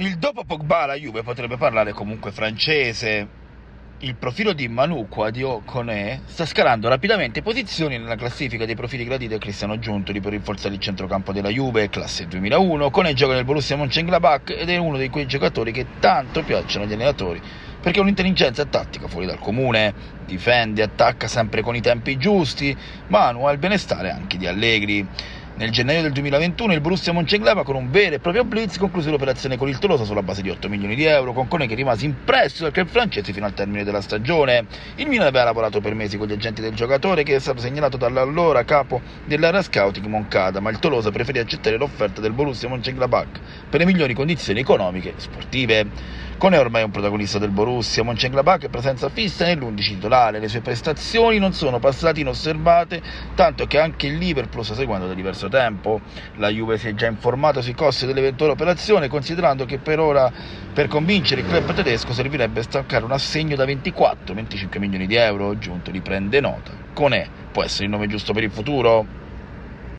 Il dopo Pogba la Juve potrebbe parlare comunque francese. Il profilo di Manu Quadio Coné sta scalando rapidamente posizioni nella classifica dei profili graditi a Cristiano Giuntoli per rinforzare il centrocampo della Juve, classe 2001. Coné gioca nel Borussia Mönchengladbach ed è uno di quei giocatori che tanto piacciono agli allenatori perché ha un'intelligenza tattica fuori dal comune, difende, attacca sempre con i tempi giusti, Manu ha il benestare anche di Allegri. Nel gennaio del 2021 il Borussia Mönchengladbach con un vero e proprio blitz concluse l'operazione con il Tolosa sulla base di 8 milioni di euro, con Cone che rimase impresso dal club francese fino al termine della stagione. Il Milan aveva lavorato per mesi con gli agenti del giocatore che è stato segnalato dall'allora capo dell'area scouting Moncada, ma il Tolosa preferì accettare l'offerta del Borussia Mönchengladbach per le migliori condizioni economiche e sportive. Cone è ormai un protagonista del Borussia, Mönchengladbach è presenza fissa nell'11 titolare, le sue prestazioni non sono passate inosservate, tanto che anche il Liverpool sta seguendo da diverso tempo. La Juve si è già informata sui costi dell'eventuale operazione, considerando che per ora per convincere il club tedesco servirebbe staccare un assegno da 24-25 milioni di euro, giunto li prende nota. Cone può essere il nome giusto per il futuro?